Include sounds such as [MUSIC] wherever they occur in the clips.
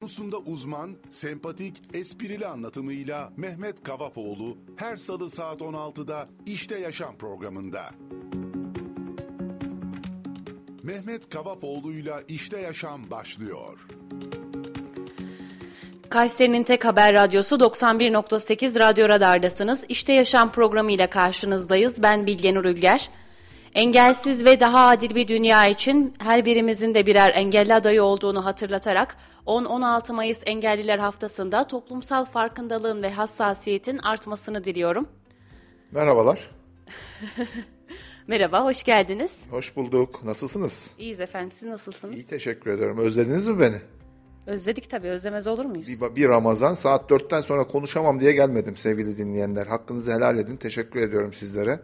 Konusunda uzman, sempatik, esprili anlatımıyla Mehmet Kavafoğlu her salı saat 16'da İşte Yaşam programında. Mehmet Kavafoğlu'yla İşte Yaşam başlıyor. Kayseri'nin tek haber radyosu 91.8 Radyo Radar'dasınız. İşte Yaşam programı ile karşınızdayız. Ben Bilgenur Ülger. Engelsiz ve daha adil bir dünya için her birimizin de birer engelli adayı olduğunu hatırlatarak 10-16 Mayıs Engelliler Haftası'nda toplumsal farkındalığın ve hassasiyetin artmasını diliyorum. Merhabalar. [LAUGHS] Merhaba, hoş geldiniz. Hoş bulduk. Nasılsınız? İyiyiz efendim, siz nasılsınız? İyi teşekkür ederim. Özlediniz mi beni? Özledik tabii, özlemez olur muyuz? Bir, bir Ramazan saat dörtten sonra konuşamam diye gelmedim sevgili dinleyenler. Hakkınızı helal edin. Teşekkür ediyorum sizlere.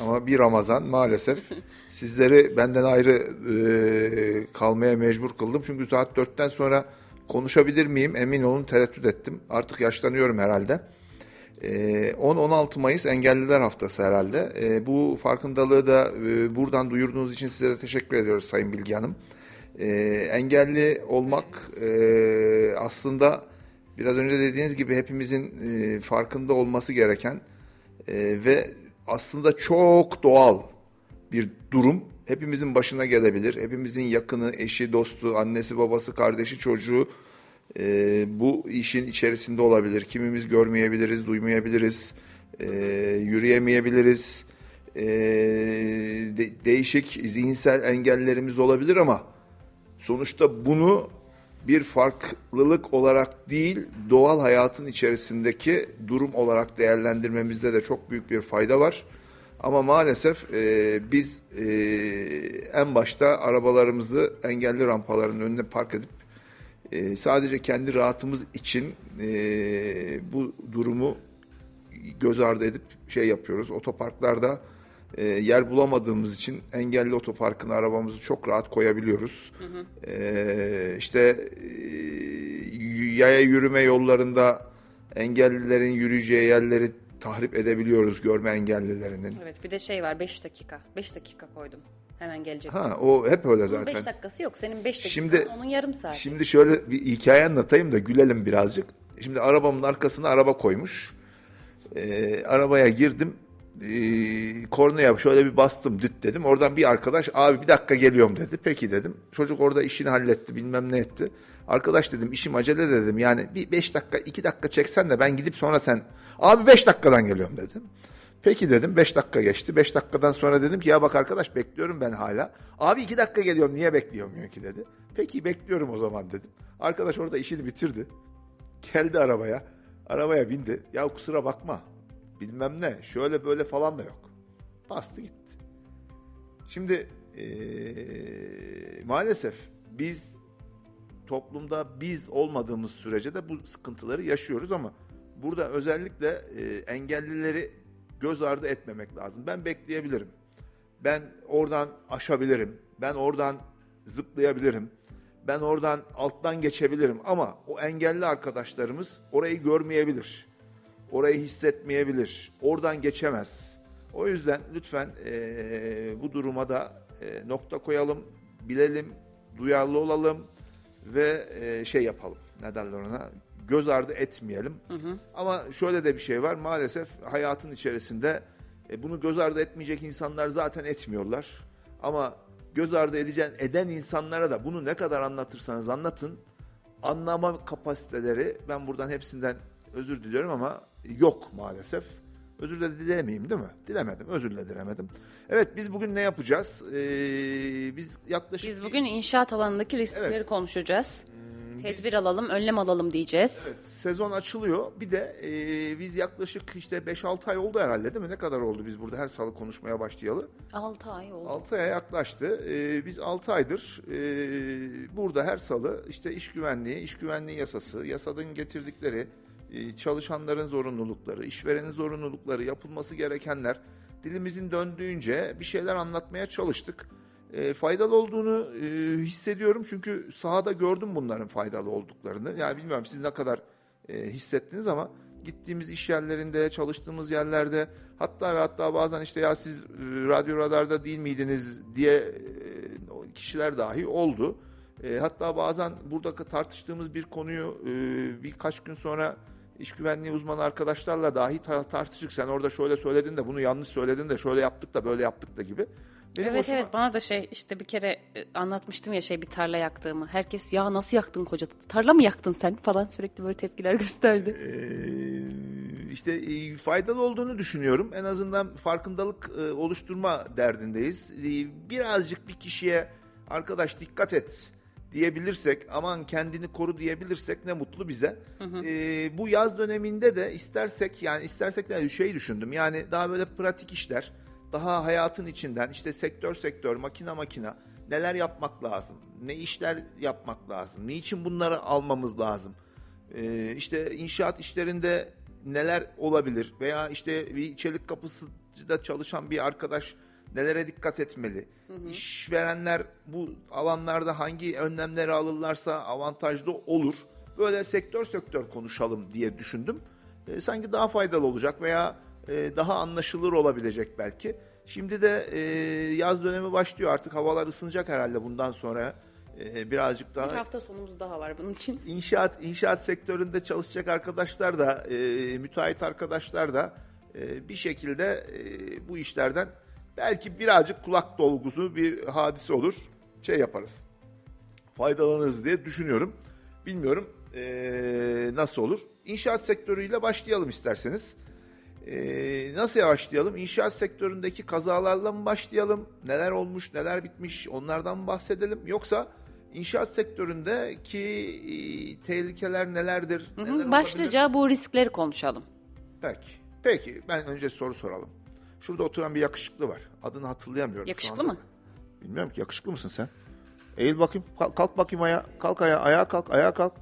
Ama bir Ramazan maalesef [LAUGHS] sizleri benden ayrı e, kalmaya mecbur kıldım. Çünkü saat dörtten sonra konuşabilir miyim emin olun tereddüt ettim. Artık yaşlanıyorum herhalde. E, 10-16 Mayıs Engelliler Haftası herhalde. E, bu farkındalığı da e, buradan duyurduğunuz için size de teşekkür ediyoruz Sayın Bilgi Hanım. E, engelli olmak e, aslında biraz önce dediğiniz gibi hepimizin e, farkında olması gereken e, ve aslında çok doğal bir durum. Hepimizin başına gelebilir. Hepimizin yakını, eşi, dostu, annesi, babası, kardeşi, çocuğu e, bu işin içerisinde olabilir. Kimimiz görmeyebiliriz, duymayabiliriz, e, yürüyemeyebiliriz. E, de, değişik zihinsel engellerimiz olabilir ama sonuçta bunu bir farklılık olarak değil, doğal hayatın içerisindeki durum olarak değerlendirmemizde de çok büyük bir fayda var. Ama maalesef e, biz e, en başta arabalarımızı engelli rampaların önüne park edip e, sadece kendi rahatımız için e, bu durumu göz ardı edip şey yapıyoruz. Otoparklarda e, yer bulamadığımız için engelli otoparkına arabamızı çok rahat koyabiliyoruz. Hı hı. E, işte e, yaya yürüme yollarında engellilerin yürüyeceği yerleri tahrip edebiliyoruz görme engellilerinin. Evet bir de şey var 5 dakika. 5 dakika koydum. Hemen gelecek. Ha o hep öyle zaten. 5 dakikası yok. Senin 5 dakika şimdi, onun yarım saat. Şimdi şöyle bir hikaye anlatayım da gülelim birazcık. Şimdi arabamın arkasına araba koymuş. Ee, arabaya girdim e, kornaya şöyle bir bastım düt dedim. Oradan bir arkadaş abi bir dakika geliyorum dedi. Peki dedim. Çocuk orada işini halletti bilmem ne etti. Arkadaş dedim işim acele dedim. Yani bir beş dakika iki dakika çeksen de ben gidip sonra sen abi beş dakikadan geliyorum dedim. Peki dedim beş dakika geçti. Beş dakikadan sonra dedim ki ya bak arkadaş bekliyorum ben hala. Abi iki dakika geliyorum niye bekliyorum ki dedi. Peki bekliyorum o zaman dedim. Arkadaş orada işini bitirdi. Geldi arabaya. Arabaya bindi. Ya kusura bakma bilmem ne şöyle böyle falan da yok. Bastı gitti. Şimdi ee, maalesef biz toplumda biz olmadığımız sürece de bu sıkıntıları yaşıyoruz ama burada özellikle e, engellileri göz ardı etmemek lazım. Ben bekleyebilirim. Ben oradan aşabilirim. Ben oradan zıplayabilirim. Ben oradan alttan geçebilirim ama o engelli arkadaşlarımız orayı görmeyebilir orayı hissetmeyebilir, oradan geçemez. O yüzden lütfen e, bu duruma da e, nokta koyalım, bilelim, duyarlı olalım ve e, şey yapalım. Ne derler ona? Göz ardı etmeyelim. Hı hı. Ama şöyle de bir şey var. Maalesef hayatın içerisinde e, bunu göz ardı etmeyecek insanlar zaten etmiyorlar. Ama göz ardı edeceğin, eden insanlara da bunu ne kadar anlatırsanız anlatın. Anlama kapasiteleri ben buradan hepsinden özür diliyorum ama yok maalesef. Özür de dilemeyeyim değil mi? Dilemedim, özür de dilemedim. Evet biz bugün ne yapacağız? Ee, biz yaklaşık... Biz bugün inşaat alanındaki riskleri evet. konuşacağız. Hmm, Tedbir biz... alalım, önlem alalım diyeceğiz. Evet, sezon açılıyor. Bir de e, biz yaklaşık işte 5-6 ay oldu herhalde değil mi? Ne kadar oldu biz burada her salı konuşmaya başlayalı? 6 ay oldu. 6 aya yaklaştı. E, biz 6 aydır e, burada her salı işte iş güvenliği, iş güvenliği yasası, yasanın getirdikleri çalışanların zorunlulukları, işverenin zorunlulukları, yapılması gerekenler dilimizin döndüğünce bir şeyler anlatmaya çalıştık. E, faydalı olduğunu e, hissediyorum çünkü sahada gördüm bunların faydalı olduklarını. Yani bilmiyorum siz ne kadar e, hissettiniz ama gittiğimiz iş yerlerinde, çalıştığımız yerlerde hatta ve hatta bazen işte ya siz radyo radarda değil miydiniz diye e, kişiler dahi oldu. E, hatta bazen burada tartıştığımız bir konuyu e, birkaç gün sonra iş güvenliği uzmanı arkadaşlarla dahi ta- tartıştık. Sen orada şöyle söyledin de bunu yanlış söyledin de şöyle yaptık da böyle yaptık da gibi. Benim evet hoşuma- evet bana da şey işte bir kere e, anlatmıştım ya şey bir tarla yaktığımı. Herkes ya nasıl yaktın koca tarla mı yaktın sen falan sürekli böyle tepkiler [LAUGHS] gösterdi. Ee, işte e, faydalı olduğunu düşünüyorum. En azından farkındalık e, oluşturma derdindeyiz. E, Birazcık bir kişiye arkadaş dikkat et diyebilirsek, aman kendini koru diyebilirsek ne mutlu bize. E, bu yaz döneminde de istersek yani istersek de şey düşündüm. Yani daha böyle pratik işler, daha hayatın içinden işte sektör sektör, makina makina neler yapmak lazım? Ne işler yapmak lazım? Niçin bunları almamız lazım? Ee, işte inşaat işlerinde neler olabilir veya işte bir çelik kapısıda çalışan bir arkadaş nelere dikkat etmeli? İşverenler bu alanlarda hangi önlemleri alırlarsa avantajlı olur. Böyle sektör sektör konuşalım diye düşündüm. Ee, sanki daha faydalı olacak veya e, daha anlaşılır olabilecek belki. Şimdi de e, yaz dönemi başlıyor artık havalar ısınacak herhalde bundan sonra e, birazcık daha. Bir hafta sonumuz daha var bunun için. [LAUGHS] İnşaat inşaat sektöründe çalışacak arkadaşlar da e, müteahhit arkadaşlar da e, bir şekilde e, bu işlerden belki birazcık kulak dolgusu bir hadise olur. Şey yaparız. Faydalanırız diye düşünüyorum. Bilmiyorum e, nasıl olur. İnşaat sektörüyle başlayalım isterseniz. E, nasıl başlayalım? İnşaat sektöründeki kazalarla mı başlayalım? Neler olmuş, neler bitmiş onlardan mı bahsedelim? Yoksa inşaat sektöründeki e, tehlikeler nelerdir? Hı hı, neler olabilir? Başlıca bu riskleri konuşalım. Peki. Peki ben önce soru soralım. Şurada oturan bir yakışıklı var. Adını hatırlayamıyorum. şu Yakışıklı mı? Bilmiyorum ki yakışıklı mısın sen? Eğil bakayım. Kalk, kalk bakayım ayağa. Kalk ayağa. Ayağa kalk. Ayağa kalk.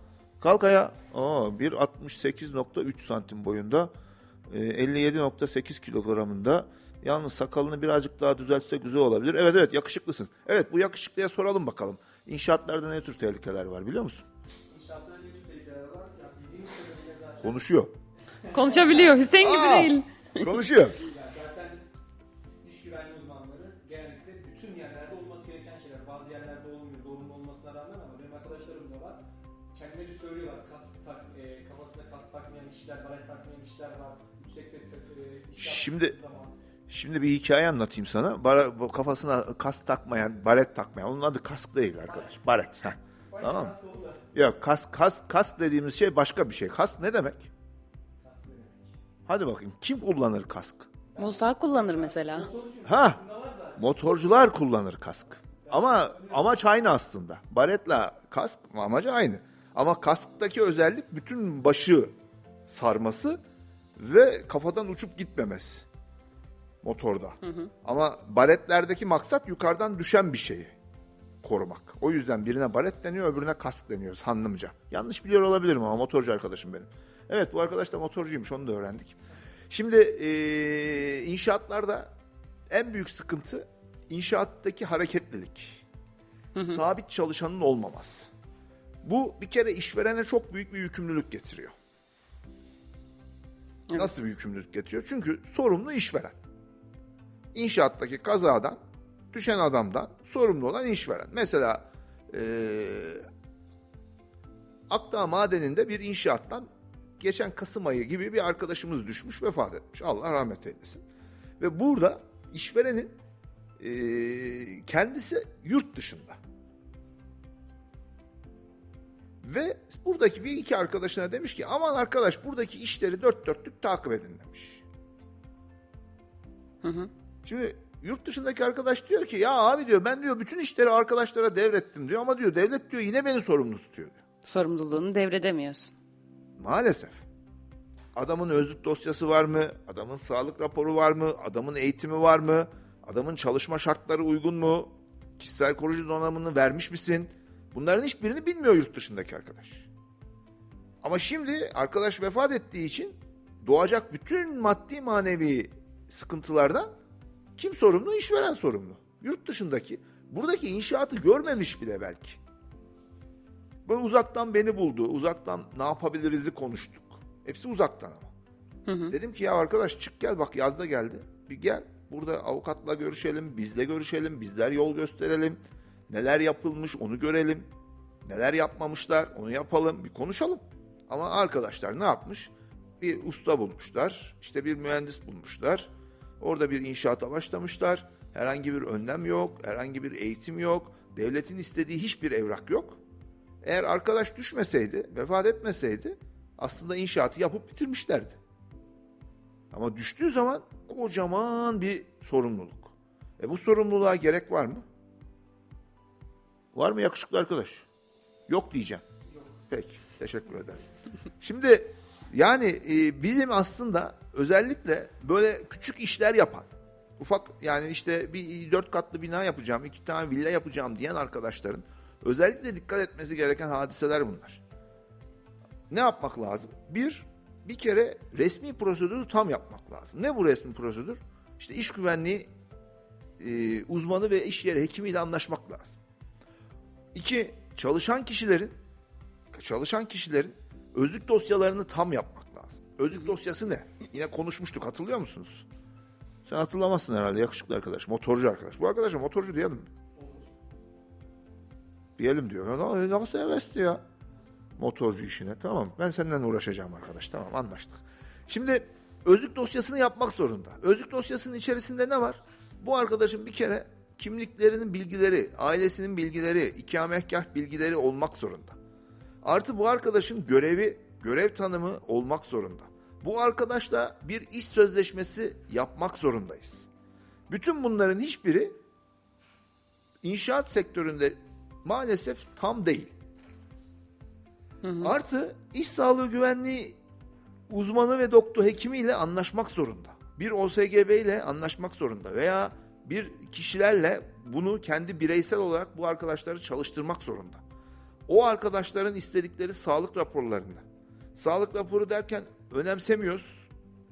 Kalk ayağa. Aa, 1.68.3 santim boyunda. e, 57.8 kilogramında. Yalnız sakalını birazcık daha düzeltse güzel olabilir. Evet evet yakışıklısın. Evet bu yakışıklıya soralım bakalım. İnşaatlarda ne tür tehlikeler var biliyor musun? İnşaatlarda ne tür tehlikeler var? Ya zaten, Konuşuyor. Konuşabiliyor. Hüseyin gibi Aa, değil. Konuşuyor. Şimdi- Şimdi bir hikaye anlatayım sana. Bara, kafasına kask takmayan, baret takmayan. Onun adı kask değil arkadaş. Baret. Heh. Tamam mı? Yok kask, kask, kask dediğimiz şey başka bir şey. Kask ne demek? Kask ne demek? Hadi bakayım. Kim kullanır kask? Musa kullanır mesela. Ha, motorcular kullanır kask. Ama amaç aynı aslında. Baretle kask amacı aynı. Ama kasktaki özellik bütün başı sarması ve kafadan uçup gitmemesi motorda. Ama baretlerdeki maksat yukarıdan düşen bir şeyi korumak. O yüzden birine baret deniyor, öbürüne kask deniyor sanlımca. Yanlış biliyor olabilirim ama motorcu arkadaşım benim. Evet bu arkadaş da motorcuymuş onu da öğrendik. Şimdi eee, inşaatlarda en büyük sıkıntı inşaattaki hareketlilik. Sabit çalışanın olmaması. Bu bir kere işverene çok büyük bir yükümlülük getiriyor. Evet. Nasıl bir yükümlülük getiriyor? Çünkü sorumlu işveren. İnşaattaki kazadan düşen adamdan sorumlu olan işveren. Mesela eee Akdağ Madeni'nde bir inşaattan geçen Kasım ayı gibi bir arkadaşımız düşmüş, vefat etmiş. Allah rahmet eylesin. Ve burada işverenin eee, kendisi yurt dışında. Ve buradaki bir iki arkadaşına demiş ki aman arkadaş buradaki işleri dört dörtlük takip edin demiş. Şimdi yurt dışındaki arkadaş diyor ki ya abi diyor ben diyor bütün işleri arkadaşlara devrettim diyor ama diyor devlet diyor yine beni sorumlu tutuyor diyor. Sorumluluğunu devredemiyorsun. Maalesef. Adamın özlük dosyası var mı? Adamın sağlık raporu var mı? Adamın eğitimi var mı? Adamın çalışma şartları uygun mu? Kişisel koruyucu donanımını vermiş misin? Bunların hiçbirini bilmiyor yurt dışındaki arkadaş. Ama şimdi arkadaş vefat ettiği için doğacak bütün maddi manevi sıkıntılardan kim sorumlu? İşveren sorumlu. Yurt dışındaki. Buradaki inşaatı görmemiş bile belki. Böyle uzaktan beni buldu. Uzaktan ne yapabiliriz'i konuştuk. Hepsi uzaktan ama. Dedim ki ya arkadaş çık gel bak yazda geldi. Bir gel burada avukatla görüşelim, bizle görüşelim, bizler yol gösterelim. Neler yapılmış onu görelim. Neler yapmamışlar onu yapalım bir konuşalım. Ama arkadaşlar ne yapmış? Bir usta bulmuşlar, işte bir mühendis bulmuşlar. Orada bir inşaata başlamışlar. Herhangi bir önlem yok, herhangi bir eğitim yok. Devletin istediği hiçbir evrak yok. Eğer arkadaş düşmeseydi, vefat etmeseydi aslında inşaatı yapıp bitirmişlerdi. Ama düştüğü zaman kocaman bir sorumluluk. E bu sorumluluğa gerek var mı? Var mı yakışıklı arkadaş? Yok diyeceğim. Peki, teşekkür ederim. [LAUGHS] Şimdi yani e, bizim aslında özellikle böyle küçük işler yapan, ufak yani işte bir dört katlı bina yapacağım, iki tane villa yapacağım diyen arkadaşların özellikle dikkat etmesi gereken hadiseler bunlar. Ne yapmak lazım? Bir, bir kere resmi prosedürü tam yapmak lazım. Ne bu resmi prosedür? İşte iş güvenliği e, uzmanı ve iş yeri hekimiyle anlaşmak lazım. İki, çalışan kişilerin çalışan kişilerin özlük dosyalarını tam yapmak lazım. Özlük dosyası ne? Yine konuşmuştuk hatırlıyor musunuz? Sen hatırlamazsın herhalde yakışıklı arkadaş, motorcu arkadaş. Bu arkadaşa motorcu diyelim? Diyelim diyor. Nasıl hevesli ya? Motorcu işine. Tamam ben senden uğraşacağım arkadaş. Tamam anlaştık. Şimdi özlük dosyasını yapmak zorunda. Özlük dosyasının içerisinde ne var? Bu arkadaşın bir kere kimliklerinin bilgileri, ailesinin bilgileri, ikametgah bilgileri olmak zorunda. Artı bu arkadaşın görevi, görev tanımı olmak zorunda. Bu arkadaşla bir iş sözleşmesi yapmak zorundayız. Bütün bunların hiçbiri inşaat sektöründe maalesef tam değil. Artı iş sağlığı güvenliği uzmanı ve doktor hekimiyle anlaşmak zorunda. Bir OSGB ile anlaşmak zorunda veya bir kişilerle bunu kendi bireysel olarak bu arkadaşları çalıştırmak zorunda. O arkadaşların istedikleri sağlık raporlarında. Sağlık raporu derken önemsemiyoruz.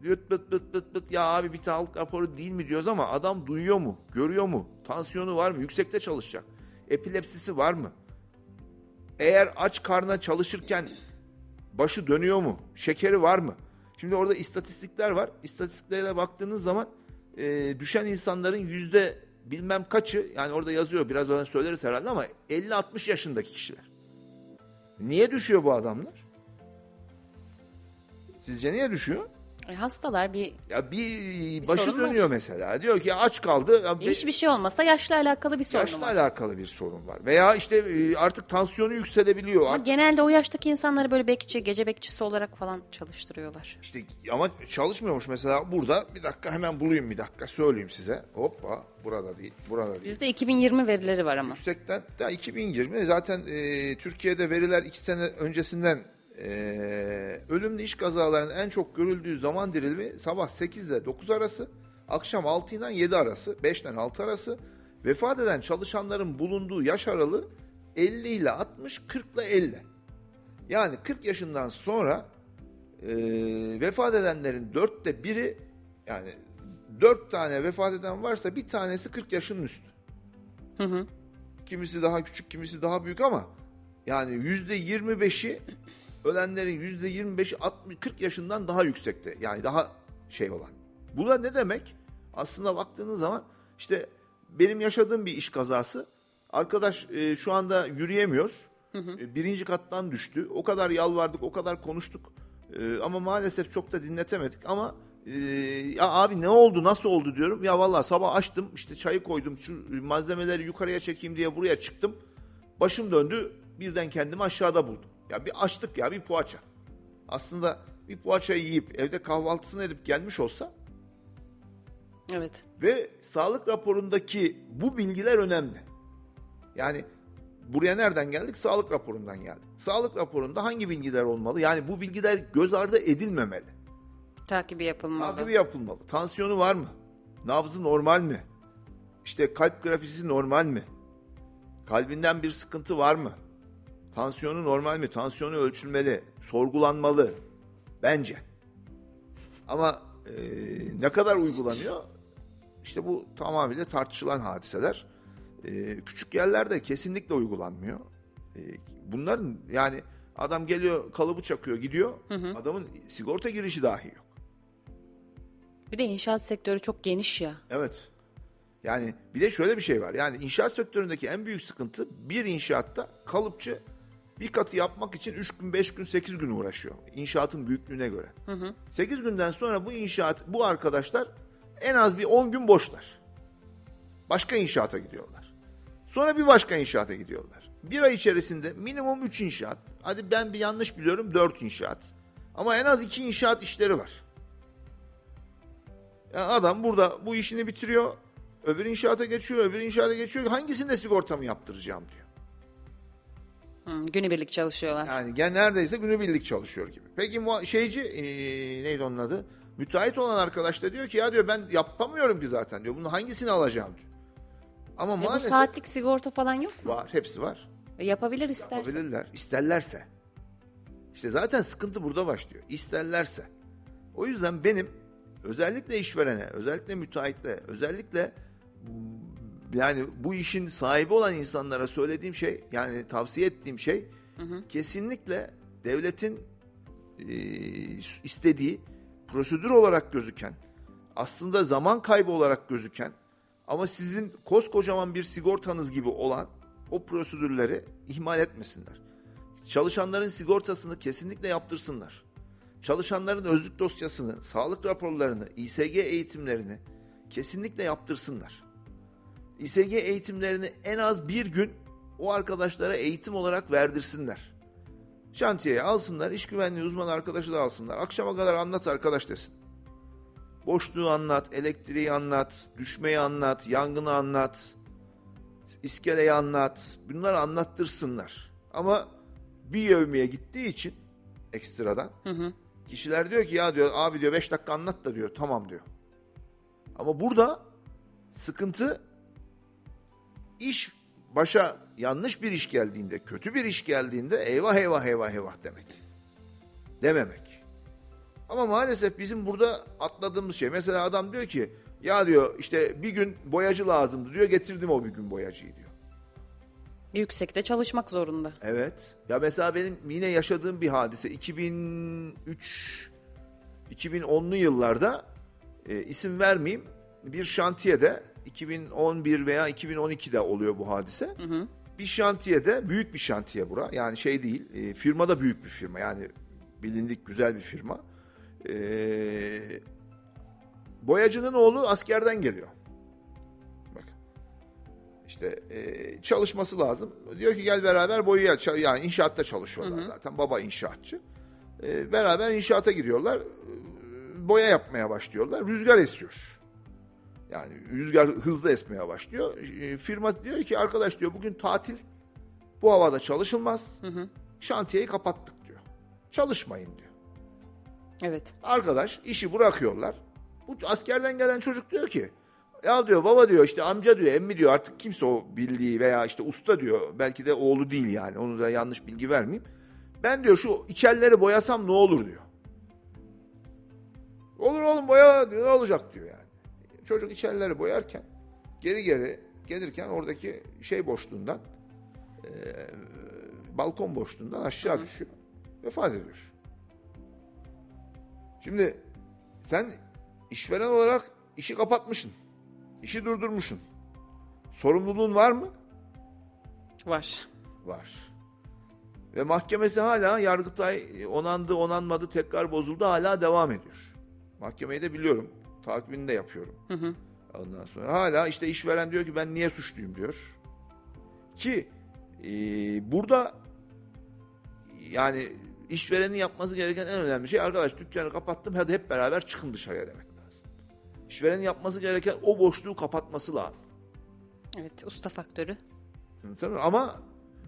Bıt bıt bıt bıt bıt ya abi bir sağlık raporu değil mi diyoruz ama adam duyuyor mu? Görüyor mu? Tansiyonu var mı? Yüksekte çalışacak. Epilepsisi var mı? Eğer aç karnına çalışırken başı dönüyor mu? Şekeri var mı? Şimdi orada istatistikler var. İstatistiklere baktığınız zaman e, düşen insanların yüzde bilmem kaçı yani orada yazıyor biraz sonra söyleriz herhalde ama 50-60 yaşındaki kişiler. Niye düşüyor bu adamlar? Sizce niye düşüyor? E, hastalar bir Ya bir, başı sorun var. dönüyor mesela. Diyor ki aç kaldı. Ya be- hiçbir şey olmasa yaşla alakalı bir sorun yaşla var. alakalı bir sorun var. Veya işte e, artık tansiyonu yükselebiliyor. Ama Artık genelde o yaştaki insanları böyle bekçi, gece bekçisi olarak falan çalıştırıyorlar. işte ama çalışmıyormuş mesela burada. Bir dakika hemen bulayım bir dakika söyleyeyim size. Hoppa burada değil. Burada değil. Bizde 2020 verileri var ama. Yüksekten ya 2020 zaten e, Türkiye'de veriler iki sene öncesinden e, ölümlü iş kazalarının en çok görüldüğü zaman dilimi sabah 8 ile 9 arası, akşam 6 ile 7 arası, 5 ile 6 arası. Vefat eden çalışanların bulunduğu yaş aralığı 50 ile 60, 40 ile 50. Yani 40 yaşından sonra e, vefat edenlerin dörtte biri yani dört tane vefat eden varsa bir tanesi 40 yaşının üstü. Kimisi daha küçük, kimisi daha büyük ama yani yüzde 25'i ölenlerin yüzde 25'i 60 40 yaşından daha yüksekte. Yani daha şey olan. Bu da ne demek? Aslında baktığınız zaman işte benim yaşadığım bir iş kazası. Arkadaş e, şu anda yürüyemiyor. E, birinci kattan düştü. O kadar yalvardık, o kadar konuştuk. E, ama maalesef çok da dinletemedik. Ama e, ya abi ne oldu, nasıl oldu diyorum. Ya vallahi sabah açtım, işte çayı koydum, şu malzemeleri yukarıya çekeyim diye buraya çıktım. Başım döndü, birden kendimi aşağıda buldum. Ya bir açtık ya bir poğaça. Aslında bir poğaçayı yiyip evde kahvaltısını edip gelmiş olsa Evet. ve sağlık raporundaki bu bilgiler önemli. Yani buraya nereden geldik? Sağlık raporundan geldik. Sağlık raporunda hangi bilgiler olmalı? Yani bu bilgiler göz ardı edilmemeli. Takibi yapılmalı. Takibi yapılmalı. Tansiyonu var mı? Nabzı normal mi? İşte kalp grafisi normal mi? Kalbinden bir sıkıntı var mı? Tansiyonu normal mi? Tansiyonu ölçülmeli, sorgulanmalı. Bence. Ama e, ne kadar uygulanıyor? İşte bu tamamıyla tartışılan hadiseler. E, küçük yerlerde kesinlikle uygulanmıyor. E, bunların yani adam geliyor kalıbı çakıyor gidiyor. Adamın sigorta girişi dahi yok. Bir de inşaat sektörü çok geniş ya. Evet. Yani bir de şöyle bir şey var. Yani inşaat sektöründeki en büyük sıkıntı bir inşaatta kalıpçı bir katı yapmak için 3 gün, 5 gün, 8 gün uğraşıyor. İnşaatın büyüklüğüne göre. 8 günden sonra bu inşaat, bu arkadaşlar en az bir 10 gün boşlar. Başka inşaata gidiyorlar. Sonra bir başka inşaata gidiyorlar. Bir ay içerisinde minimum 3 inşaat. Hadi ben bir yanlış biliyorum 4 inşaat. Ama en az 2 inşaat işleri var. Yani adam burada bu işini bitiriyor. Öbür inşaata geçiyor, öbür inşaata geçiyor. Hangisinde sigortamı yaptıracağım diyor. Hı, günübirlik çalışıyorlar. Yani gen neredeyse günübirlik çalışıyor gibi. Peki şeyci ee, neydi onun adı? Müteahhit olan arkadaş da diyor ki ya diyor ben yapamıyorum ki zaten diyor. Bunun hangisini alacağım diyor. Ama E bu maalesef saatlik sigorta falan yok mu? var, hepsi var. E Yapabilir istersen. Yapabilirler, isterlerse. İşte zaten sıkıntı burada başlıyor. İsterlerse. O yüzden benim özellikle işverene, özellikle müteahhitle, özellikle yani bu işin sahibi olan insanlara söylediğim şey, yani tavsiye ettiğim şey kesinlikle devletin e, istediği prosedür olarak gözüken, aslında zaman kaybı olarak gözüken ama sizin koskocaman bir sigortanız gibi olan o prosedürleri ihmal etmesinler. Çalışanların sigortasını kesinlikle yaptırsınlar. Çalışanların özlük dosyasını, sağlık raporlarını, İSG eğitimlerini kesinlikle yaptırsınlar. İSG eğitimlerini en az bir gün o arkadaşlara eğitim olarak verdirsinler. Şantiyeye alsınlar, iş güvenliği uzmanı arkadaşı da alsınlar. Akşama kadar anlat arkadaş desin. Boşluğu anlat, elektriği anlat, düşmeyi anlat, yangını anlat, iskeleyi anlat. Bunları anlattırsınlar. Ama bir yevmiye gittiği için ekstradan kişiler diyor ki ya diyor abi diyor 5 dakika anlat da diyor tamam diyor. Ama burada sıkıntı iş başa yanlış bir iş geldiğinde, kötü bir iş geldiğinde eyvah eyvah eyvah eyvah demek. Dememek. Ama maalesef bizim burada atladığımız şey. Mesela adam diyor ki ya diyor işte bir gün boyacı lazımdı diyor getirdim o bir gün boyacıyı diyor. Yüksekte çalışmak zorunda. Evet. Ya mesela benim yine yaşadığım bir hadise 2003 2010'lu yıllarda e, isim vermeyeyim bir şantiyede 2011 veya 2012'de oluyor bu hadise. Bir şantiyede büyük bir şantiye bura yani şey değil e, firma da büyük bir firma yani bilindik güzel bir firma. E, boyacının oğlu askerden geliyor. Bak. İşte e, çalışması lazım. Diyor ki gel beraber boyaya yani inşaatta çalışıyorlar zaten. Baba inşaatçı. E, beraber inşaata giriyorlar. E, Boya yapmaya başlıyorlar. Rüzgar esiyor. Yani rüzgar hızlı esmeye başlıyor. E, firma diyor ki arkadaş diyor bugün tatil. Bu havada çalışılmaz. Şantiyeyi kapattık diyor. Çalışmayın diyor. Evet. Arkadaş işi bırakıyorlar. Bu askerden gelen çocuk diyor ki ya diyor baba diyor işte amca diyor emmi diyor artık kimse o bildiği veya işte usta diyor belki de oğlu değil yani onu da yanlış bilgi vermeyeyim. Ben diyor şu içerleri boyasam ne olur diyor. Olur oğlum boya diyor ne olacak diyor. Çocuk içerleri boyarken geri geri gelirken oradaki şey boşluğundan e, balkon boşluğundan aşağı düşüyor. Vefat ediyor. Şimdi sen işveren olarak işi kapatmışsın. İşi durdurmuşsun. Sorumluluğun var mı? Var. Var. Ve mahkemesi hala Yargıtay onandı onanmadı tekrar bozuldu hala devam ediyor. Mahkemeyi de biliyorum. Takibini de yapıyorum. Ondan sonra hala işte işveren diyor ki ben niye suçluyum diyor. Ki e, burada yani işverenin yapması gereken en önemli şey arkadaş dükkanı kapattım hadi hep beraber çıkın dışarıya demek lazım. İşverenin yapması gereken o boşluğu kapatması lazım. Evet usta faktörü. Ama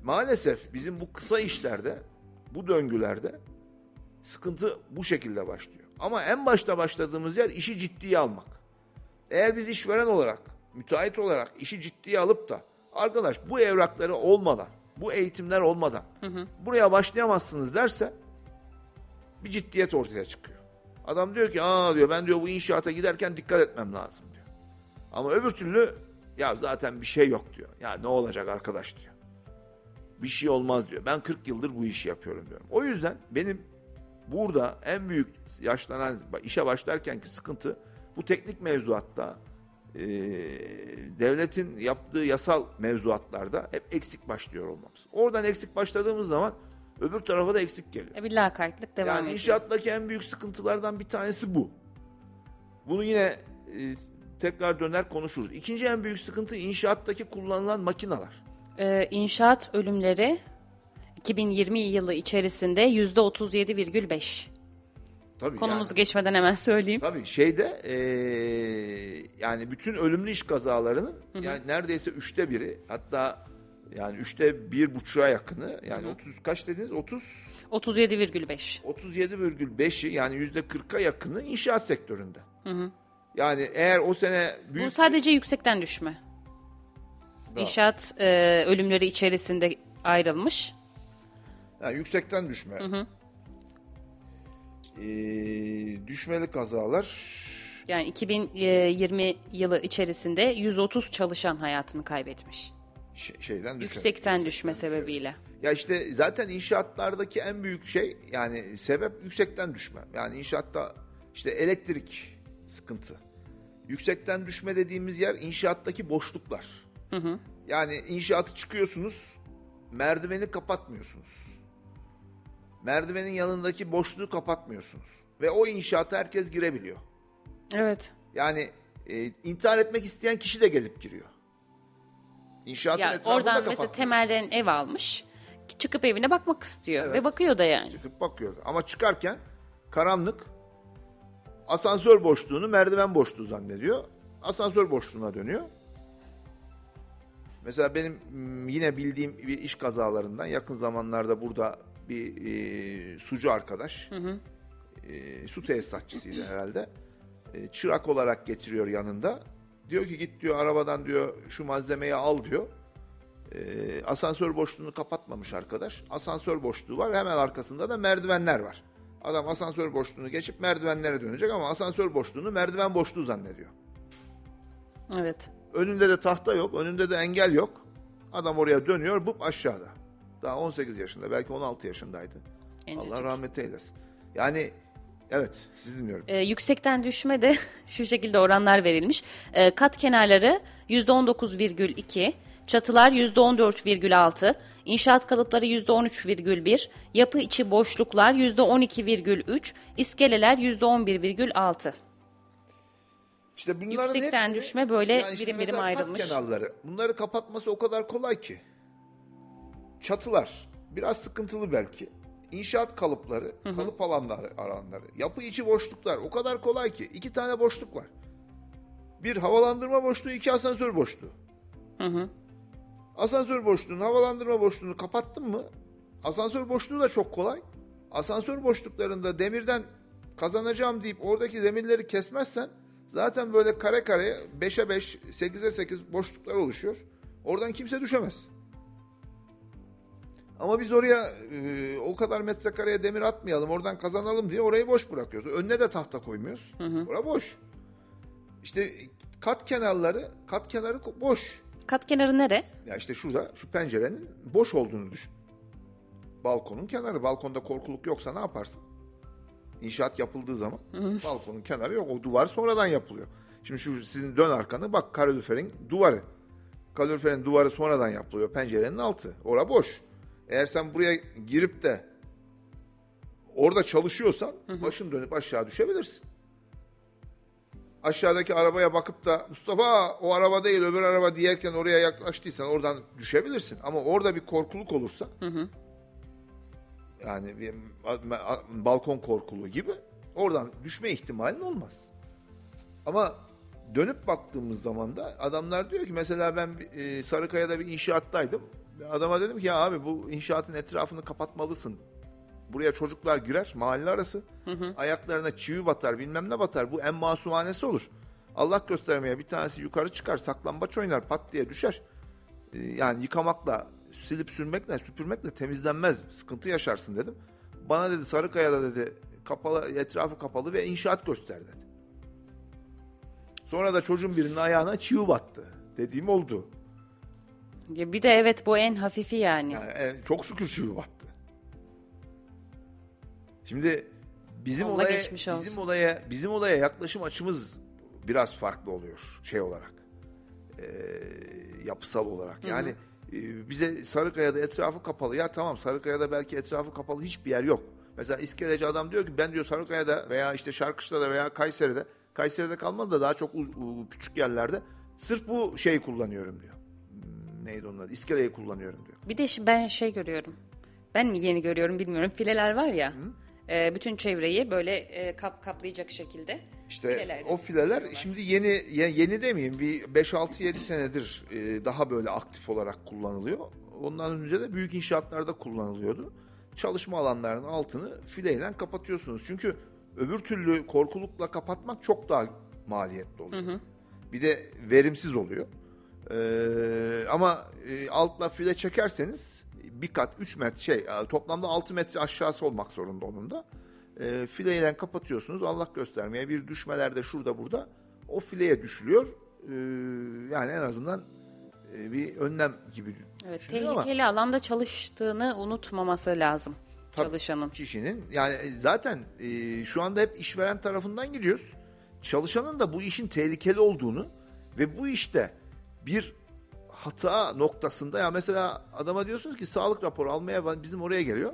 maalesef bizim bu kısa işlerde, bu döngülerde sıkıntı bu şekilde başlıyor. Ama en başta başladığımız yer işi ciddiye almak. Eğer biz işveren olarak, müteahhit olarak işi ciddiye alıp da arkadaş bu evrakları olmadan, bu eğitimler olmadan buraya başlayamazsınız derse bir ciddiyet ortaya çıkıyor. Adam diyor ki aa diyor ben diyor bu inşaata giderken dikkat etmem lazım diyor. Ama öbür türlü ya zaten bir şey yok diyor. Ya ne olacak arkadaş diyor. Bir şey olmaz diyor. Ben 40 yıldır bu işi yapıyorum diyorum. O yüzden benim burada en büyük yaşlanan işe başlarkenki sıkıntı bu teknik mevzuatta e, devletin yaptığı yasal mevzuatlarda hep eksik başlıyor olmamız. Oradan eksik başladığımız zaman öbür tarafa da eksik geliyor. E, bir lakaytlık devam yani ediyor. inşaattaki en büyük sıkıntılardan bir tanesi bu. Bunu yine e, tekrar döner konuşuruz. İkinci en büyük sıkıntı inşaattaki kullanılan makineler. Ee, inşaat ölümleri 2020 yılı içerisinde %37,5. Tabii Konumuzu yani- geçmeden hemen söyleyeyim. Tabii şeyde eee, yani bütün ölümlü iş kazalarının yani neredeyse üçte biri hatta yani üçte bir buçuğa yakını yani 30 kaç dediniz 30 37,5. 37,5'i yani yüzde 40'a yakını inşaat sektöründe. Yani eğer o sene büyük Bu sadece yüksekten düşme. İnşaat e, ölümleri içerisinde ayrılmış. Yani yüksekten düşme. Eee, düşmeli kazalar Yani 2020 yılı içerisinde 130 çalışan hayatını kaybetmiş. şey- şeyden düşme. Yüksekten düşme sebebiyle. Ya işte zaten inşaatlardaki en büyük şey yani sebep yüksekten düşme. Yani inşaatta işte elektrik sıkıntı. Yüksekten düşme dediğimiz yer inşaattaki boşluklar. Yani inşaatı çıkıyorsunuz, merdiveni kapatmıyorsunuz. Merdivenin yanındaki boşluğu kapatmıyorsunuz. Ve o inşaata herkes girebiliyor. Evet. Yani e, intihar etmek isteyen kişi de gelip giriyor. İnşaatın Ya etrafını da oradan mesela kapatmıyor. temelden ev almış. Çıkıp evine bakmak istiyor ve bakıyor da yani. çıkıp bakıyor. Ama çıkarken karanlık asansör boşluğunu merdiven boşluğu zannediyor. Asansör boşluğuna dönüyor. Mesela benim yine bildiğim bir iş kazalarından yakın zamanlarda burada bir e, sucu arkadaş e, su tesisatçısıydı herhalde. E, çırak olarak getiriyor yanında. Diyor ki git diyor arabadan diyor şu malzemeyi al diyor. E, asansör boşluğunu kapatmamış arkadaş. Asansör boşluğu var hemen arkasında da merdivenler var. Adam asansör boşluğunu geçip merdivenlere dönecek ama asansör boşluğunu merdiven boşluğu zannediyor. Evet. Önünde de tahta yok, önünde de engel yok. Adam oraya dönüyor, bup aşağıda. Daha 18 yaşında, belki 16 yaşındaydı. Gencecik. Allah rahmet eylesin. Yani evet, sizi dinliyorum. Ee, yüksekten düşme de [LAUGHS] şu şekilde oranlar verilmiş. Ee, kat kenarları %19,2, çatılar %14,6, inşaat kalıpları %13,1, yapı içi boşluklar %12,3, iskeleler %11,6. İşte bunların Yüksekten hepsini- düşme böyle Yani birim birim mesela kat ayrılmış. kenarları. Bunları kapatması o kadar kolay ki. Çatılar biraz sıkıntılı belki. İnşaat kalıpları, kalıp alanları, alanları, yapı içi boşluklar o kadar kolay ki. iki tane boşluk var. Bir havalandırma boşluğu, iki asansör boşluğu. Asansör boşluğunu, havalandırma boşluğunu kapattın mı? Asansör boşluğu da çok kolay. Asansör boşluklarında demirden kazanacağım deyip oradaki demirleri kesmezsen zaten böyle kare kare 5'e 5, 8'e 8 boşluklar oluşuyor. Oradan kimse düşemez. Ama biz oraya e, o kadar metrekareye demir atmayalım, oradan kazanalım diye orayı boş bırakıyoruz. Önüne de tahta koymuyoruz. Orası boş. İşte kat kenarları, kat kenarı boş. Kat kenarı nere? Ya işte şurada şu pencerenin boş olduğunu düşün. Balkonun kenarı. Balkonda korkuluk yoksa ne yaparsın? İnşaat yapıldığı zaman balkonun kenarı yok. O duvar sonradan yapılıyor. Şimdi şu sizin dön arkanı bak kaloriferin duvarı. Kaloriferin duvarı sonradan yapılıyor. Pencerenin altı. Ora boş. Eğer sen buraya girip de orada çalışıyorsan başın dönüp aşağı düşebilirsin. Aşağıdaki arabaya bakıp da Mustafa o araba değil öbür araba diyerken oraya yaklaştıysan oradan düşebilirsin. Ama orada bir korkuluk olursa yani bir a- a- balkon korkuluğu gibi oradan düşme ihtimalin olmaz. Ama dönüp baktığımız zaman da adamlar diyor ki mesela ben bir, e, Sarıkaya'da bir inşaattaydım. Adama dedim ki ya abi bu inşaatın etrafını kapatmalısın. Buraya çocuklar girer mahalle arası. Ayaklarına çivi batar bilmem ne batar. Bu en masumanesi olur. Allah göstermeye bir tanesi yukarı çıkar saklambaç oynar pat diye düşer. Ee, Yani yıkamakla, silip sürmekle, süpürmekle temizlenmez. Sıkıntı yaşarsın dedim. Bana dedi Sarıkaya'da dedi kapalı, etrafı kapalı ve inşaat göster dedi. Sonra da çocuğun birinin ayağına çivi battı. Dediğim oldu. Ya bir de evet bu en hafifi yani. Yani, e, çok şükür çivi battı. Şimdi bizim Allah olaya geçmiş olsun. bizim olaya bizim olaya yaklaşım açımız biraz farklı oluyor şey olarak. Ee, yapısal olarak. Yani e, bize Sarıkaya'da etrafı kapalı. Ya tamam Sarıkaya'da belki etrafı kapalı hiçbir yer yok. Mesela iskeleci adam diyor ki ben diyor Sarıkaya'da veya işte Şarkışla'da veya Kayseri'de Kayseri'de kalmadı da daha çok küçük yerlerde sırf bu şeyi kullanıyorum diyor. Neydi adı? İskeleyi kullanıyorum diyor. Bir de ben şey görüyorum. Ben mi yeni görüyorum bilmiyorum. Fileler var ya. e, bütün çevreyi böyle e, kap kaplayacak şekilde. İşte Fileler o fileler şimdi yeni ye- yeni demeyeyim bir 5-6-7 senedir e, daha böyle aktif olarak kullanılıyor. Ondan önce de büyük inşaatlarda kullanılıyordu. Çalışma alanlarının altını fileyle kapatıyorsunuz. Çünkü öbür türlü korkulukla kapatmak çok daha maliyetli oluyor. Bir de verimsiz oluyor. Ee, ama e, altla file çekerseniz bir kat 3 metre şey e, toplamda 6 metre aşağısı olmak zorunda onun da. E, fileyle kapatıyorsunuz. Allah göstermeye bir düşmelerde şurada burada o fileye düşülüyor. Ee, yani en azından e, bir önlem gibi Evet, düşünüyor ama tehlikeli alanda çalıştığını unutmaması lazım çalışanın. kişinin yani zaten e, şu anda hep işveren tarafından gidiyoruz. Çalışanın da bu işin tehlikeli olduğunu ve bu işte bir hata noktasında ya mesela adama diyorsunuz ki sağlık raporu almaya bizim oraya geliyor.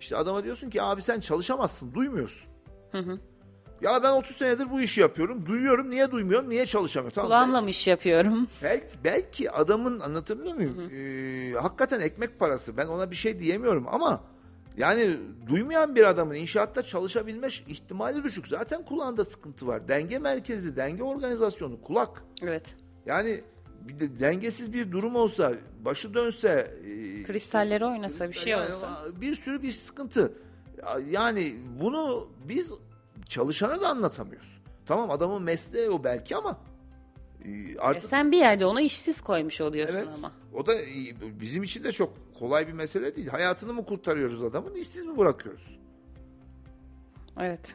İşte adama diyorsun ki abi sen çalışamazsın, duymuyorsun. Ya ben 30 senedir bu işi yapıyorum. Duyuyorum. Niye duymuyorum? Niye çalışamıyorum? Tamam. Kulağımla mı iş yapıyorum? Belki, belki adamın anlatabiliyor muyum? Ee, hakikaten ekmek parası. Ben ona bir şey diyemiyorum ama yani duymayan bir adamın inşaatta çalışabilme ihtimali düşük. Zaten kulağında sıkıntı var. Denge merkezi, denge organizasyonu, kulak. Evet. Yani bir de dengesiz bir durum olsa, başı dönse, e, Kristalleri oynasa bir şey olsa. bir sürü bir sıkıntı. Yani bunu biz çalışana da anlatamıyoruz. Tamam adamın mesleği o belki ama e, E artık sen bir yerde onu işsiz koymuş oluyorsun Evet. ama. O da e, bizim için de çok kolay bir mesele değil. Hayatını mı kurtarıyoruz adamın, işsiz mi bırakıyoruz? Evet.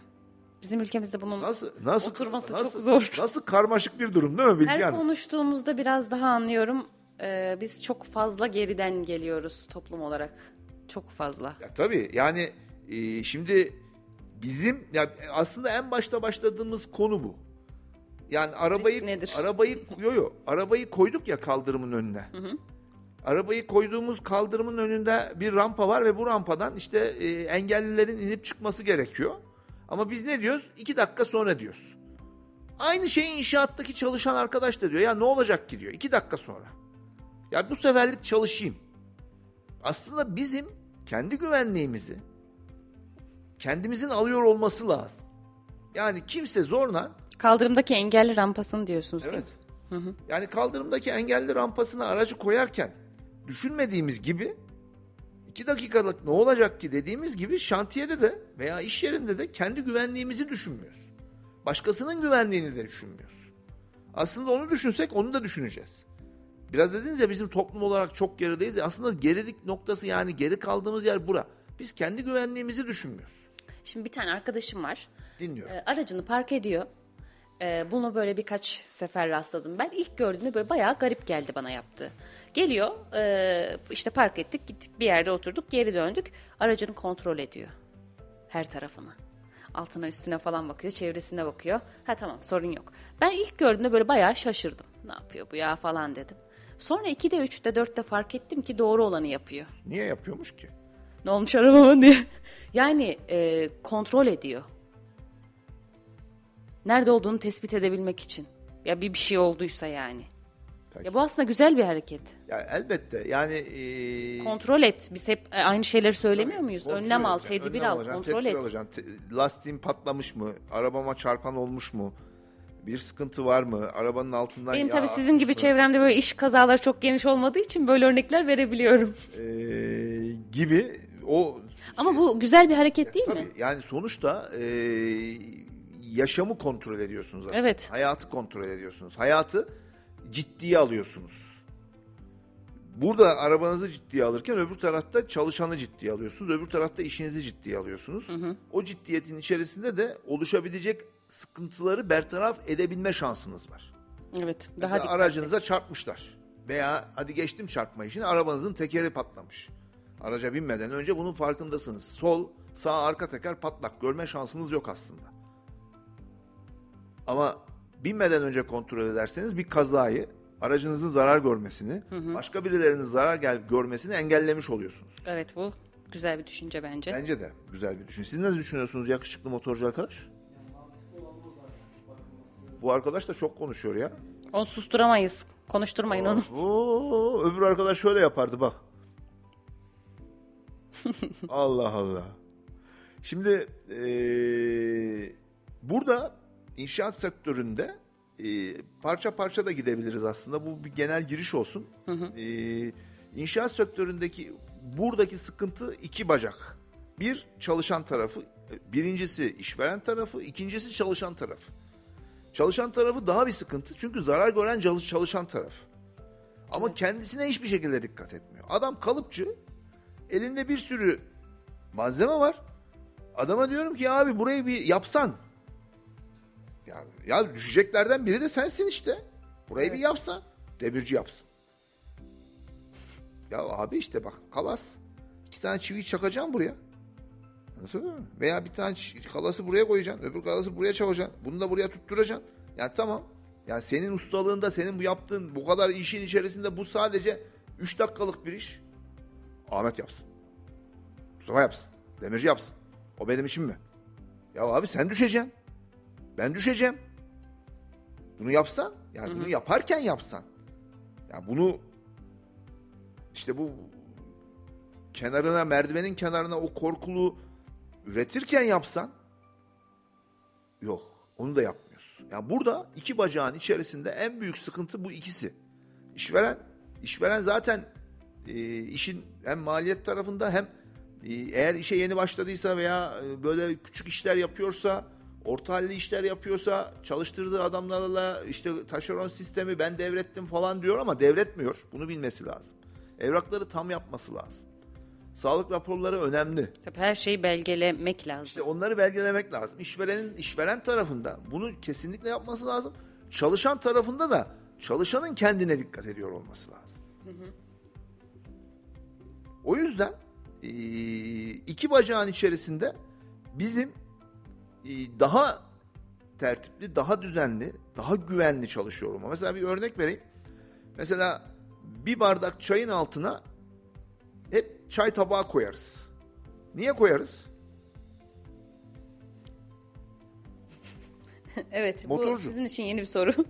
Bizim ülkemizde bunun Nasıl nasıl Oturması nasıl, çok zor. Nasıl karmaşık bir durum değil mi Bilge her Hanım? konuştuğumuzda biraz daha anlıyorum. Ee, biz çok fazla geriden geliyoruz toplum olarak. Çok fazla. Ya tabii yani e, şimdi bizim ya aslında en başta başladığımız konu bu. Yani arabayı Risk nedir? arabayı yo yo arabayı koyduk ya kaldırımın önüne. Arabayı koyduğumuz kaldırımın önünde bir rampa var ve bu rampadan işte e, engellilerin inip çıkması gerekiyor. Ama biz ne diyoruz? İki dakika sonra diyoruz. Aynı şeyi inşaattaki çalışan arkadaş da diyor. Ya ne olacak ki diyor. İki dakika sonra. Ya bu seferlik çalışayım. Aslında bizim kendi güvenliğimizi kendimizin alıyor olması lazım. Yani kimse zorla Kaldırımdaki engelli rampasını diyorsunuz değil evet. mi? Yani kaldırımdaki engelli rampasına aracı koyarken düşünmediğimiz gibi iki dakikalık ne olacak ki dediğimiz gibi şantiyede de veya iş yerinde de kendi güvenliğimizi düşünmüyoruz. Başkasının güvenliğini de düşünmüyoruz. Aslında onu düşünsek onu da düşüneceğiz. Biraz dediniz ya bizim toplum olarak çok gerideyiz. ya, Aslında gerilik noktası yani geri kaldığımız yer bura. Biz kendi güvenliğimizi düşünmüyoruz. Şimdi bir tane arkadaşım var. Dinliyorum. Ee, aracını park ediyor. Ee, bunu böyle birkaç sefer rastladım. Ben ilk gördüğümde böyle bayağı garip geldi bana yaptığı. Geliyor e, işte park ettik gittik bir yerde oturduk geri döndük. Aracını kontrol ediyor. Her tarafını. Altına üstüne falan bakıyor çevresine bakıyor. Ha tamam sorun yok. Ben ilk gördüğümde böyle bayağı şaşırdım. Ne yapıyor bu ya falan dedim. Sonra 2'de 3'te 4'te fark ettim ki doğru olanı yapıyor. Niye yapıyormuş ki? Ne olmuş arabama diye. Yani e, kontrol ediyor. Nerede olduğunu tespit edebilmek için. Ya bir bir şey olduysa yani. Peki. Ya bu aslında güzel bir hareket. Ya elbette yani e, Kontrol et. Biz hep e, aynı şeyleri söylemiyor muyuz? Kontrol Önlem al, tedbir önlem al, kontrol et. alacaksın. Te- Lastiğim patlamış mı? Arabama çarpan olmuş mu? Bir sıkıntı var mı? Arabanın altından Benim tabii sizin gibi mı? çevremde böyle iş kazaları çok geniş olmadığı için böyle örnekler verebiliyorum. Ee, gibi o Ama bu güzel bir hareket değil tabii mi? yani sonuçta e, yaşamı kontrol ediyorsunuz aslında. Evet. Hayatı kontrol ediyorsunuz. Hayatı ciddiye alıyorsunuz. Burada arabanızı ciddiye alırken öbür tarafta çalışanı ciddiye alıyorsunuz. Öbür tarafta işinizi ciddiye alıyorsunuz. O ciddiyetin içerisinde de oluşabilecek sıkıntıları bertaraf edebilme şansınız var. Evet. Daha Mesela aracınıza çarpmışlar. Veya hadi geçtim çarpma işini arabanızın tekeri patlamış. Araca binmeden önce bunun farkındasınız. Sol, sağ, arka teker patlak. Görme şansınız yok aslında. Ama binmeden önce kontrol ederseniz bir kazayı, aracınızın zarar görmesini, başka birilerinin zarar gel görmesini engellemiş oluyorsunuz. Evet bu güzel bir düşünce bence. Bence de güzel bir düşünce. Siz ne düşünüyorsunuz yakışıklı motorcu arkadaş? Bu arkadaş da çok konuşuyor ya. Onu susturamayız. Konuşturmayın onu. Oo, öbür arkadaş şöyle yapardı bak. [LAUGHS] Allah Allah. Şimdi eee, burada inşaat sektöründe eee, parça parça da gidebiliriz aslında. Bu bir genel giriş olsun. Eee, inşaat sektöründeki buradaki sıkıntı iki bacak. Bir çalışan tarafı, birincisi işveren tarafı, ikincisi çalışan tarafı. Çalışan tarafı daha bir sıkıntı çünkü zarar gören çalış- çalışan taraf. Ama kendisine hiçbir şekilde dikkat etmiyor. Adam kalıpçı, elinde bir sürü malzeme var. Adama diyorum ki abi burayı bir yapsan. Ya, ya düşeceklerden biri de sensin işte. Burayı bir yapsan. Demirci yapsın. Ya abi işte bak kalas. İki tane çiviyi çakacaksın buraya. Anlatabiliyor muyum? Veya bir tane kalası buraya koyacaksın. Öbür kalası buraya çakacaksın. Bunu da buraya tutturacaksın. Yani tamam. Yani senin ustalığında senin bu yaptığın bu kadar işin içerisinde bu sadece 3 dakikalık bir iş. Ahmet yapsın. Mustafa yapsın. Demirci yapsın. O benim işim mi? Ya abi sen düşeceksin. Ben düşeceğim. Bunu yapsan. Yani bunu yaparken yapsan. Yani bunu işte bu kenarına merdivenin kenarına o korkulu üretirken yapsan yok onu da yapmıyorsun. Yani burada iki bacağın içerisinde en büyük sıkıntı bu ikisi. İşveren işveren zaten e, işin hem maliyet tarafında hem e, eğer işe yeni başladıysa veya e, böyle küçük işler yapıyorsa orta halli işler yapıyorsa çalıştırdığı adamlarla işte taşeron sistemi ben devrettim falan diyor ama devretmiyor. Bunu bilmesi lazım. Evrakları tam yapması lazım. Sağlık raporları önemli. Tabii her şeyi belgelemek lazım. İşte onları belgelemek lazım. İşverenin işveren tarafında bunu kesinlikle yapması lazım. Çalışan tarafında da çalışanın kendine dikkat ediyor olması lazım. O yüzden iki bacağın içerisinde bizim daha tertipli, daha düzenli, daha güvenli çalışıyor olma. Mesela bir örnek vereyim. Mesela bir bardak çayın altına hep çay tabağı koyarız. Niye koyarız? [LAUGHS] evet bu Motorcu. sizin için yeni bir soru. [LAUGHS]